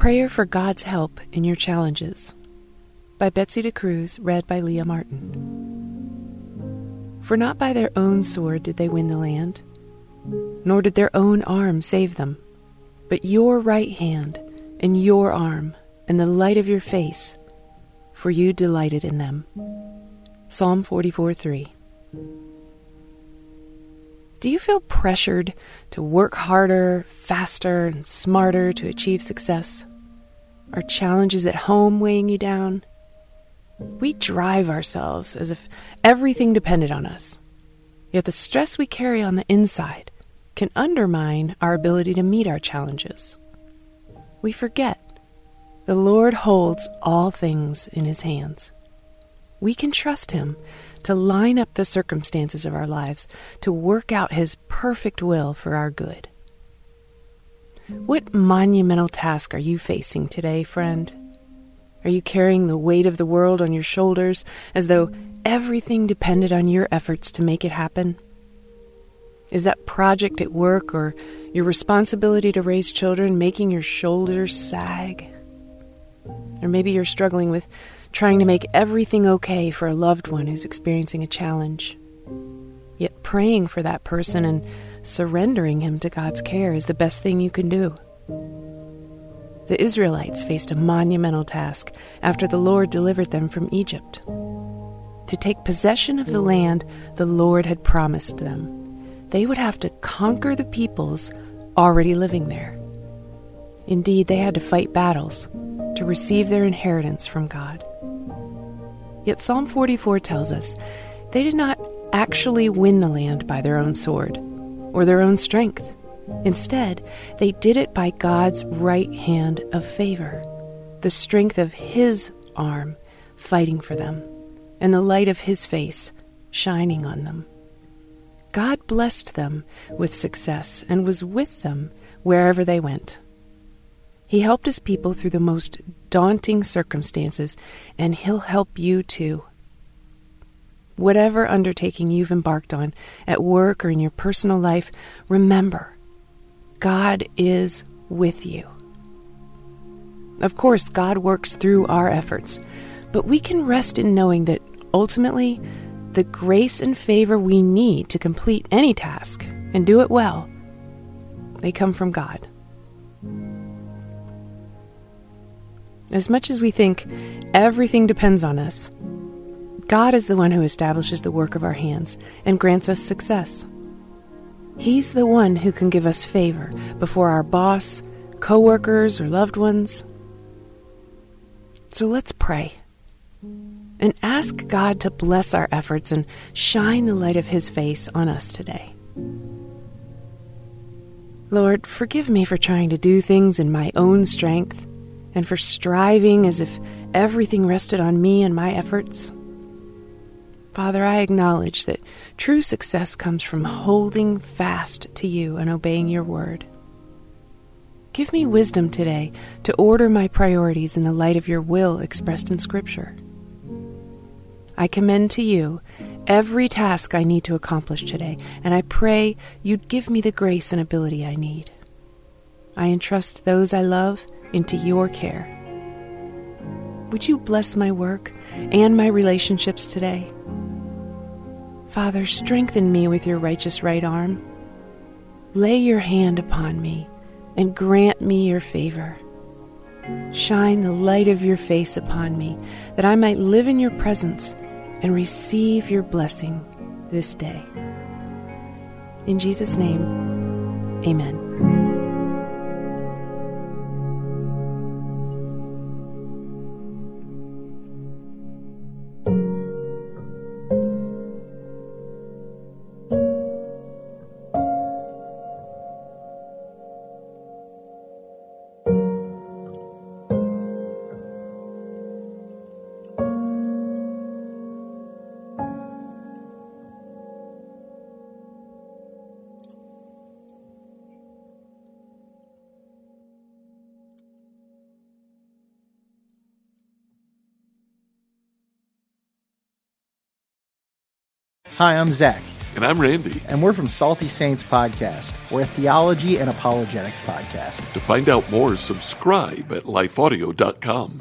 prayer for God's help in your challenges. By Betsy DeCruz, read by Leah Martin. For not by their own sword did they win the land, nor did their own arm save them, but your right hand and your arm and the light of your face, for you delighted in them. Psalm 44 3. Do you feel pressured to work harder, faster, and smarter to achieve success? Are challenges at home weighing you down? We drive ourselves as if everything depended on us. Yet the stress we carry on the inside can undermine our ability to meet our challenges. We forget the Lord holds all things in His hands. We can trust Him to line up the circumstances of our lives to work out His perfect will for our good. What monumental task are you facing today, friend? Are you carrying the weight of the world on your shoulders as though everything depended on your efforts to make it happen? Is that project at work or your responsibility to raise children making your shoulders sag? Or maybe you're struggling with trying to make everything okay for a loved one who's experiencing a challenge. Yet praying for that person and surrendering him to God's care is the best thing you can do. The Israelites faced a monumental task after the Lord delivered them from Egypt to take possession of the land the Lord had promised them. They would have to conquer the peoples already living there. Indeed, they had to fight battles to receive their inheritance from God. Yet Psalm 44 tells us they did not actually win the land by their own sword or their own strength. Instead, they did it by God's right hand of favor, the strength of His arm fighting for them, and the light of His face shining on them. God blessed them with success and was with them wherever they went. He helped his people through the most daunting circumstances, and he'll help you too. Whatever undertaking you've embarked on at work or in your personal life, remember, God is with you. Of course, God works through our efforts, but we can rest in knowing that ultimately, the grace and favor we need to complete any task and do it well, they come from God. As much as we think everything depends on us, God is the one who establishes the work of our hands and grants us success. He's the one who can give us favor before our boss, coworkers, or loved ones. So let's pray and ask God to bless our efforts and shine the light of His face on us today. Lord, forgive me for trying to do things in my own strength and for striving as if everything rested on me and my efforts. Father, I acknowledge that true success comes from holding fast to you and obeying your word. Give me wisdom today to order my priorities in the light of your will expressed in Scripture. I commend to you every task I need to accomplish today, and I pray you'd give me the grace and ability I need. I entrust those I love into your care. Would you bless my work and my relationships today? Father, strengthen me with your righteous right arm. Lay your hand upon me and grant me your favor. Shine the light of your face upon me, that I might live in your presence and receive your blessing this day. In Jesus' name, amen. Hi, I'm Zach. And I'm Randy. And we're from Salty Saints Podcast. We're a theology and apologetics podcast. To find out more, subscribe at lifeaudio.com.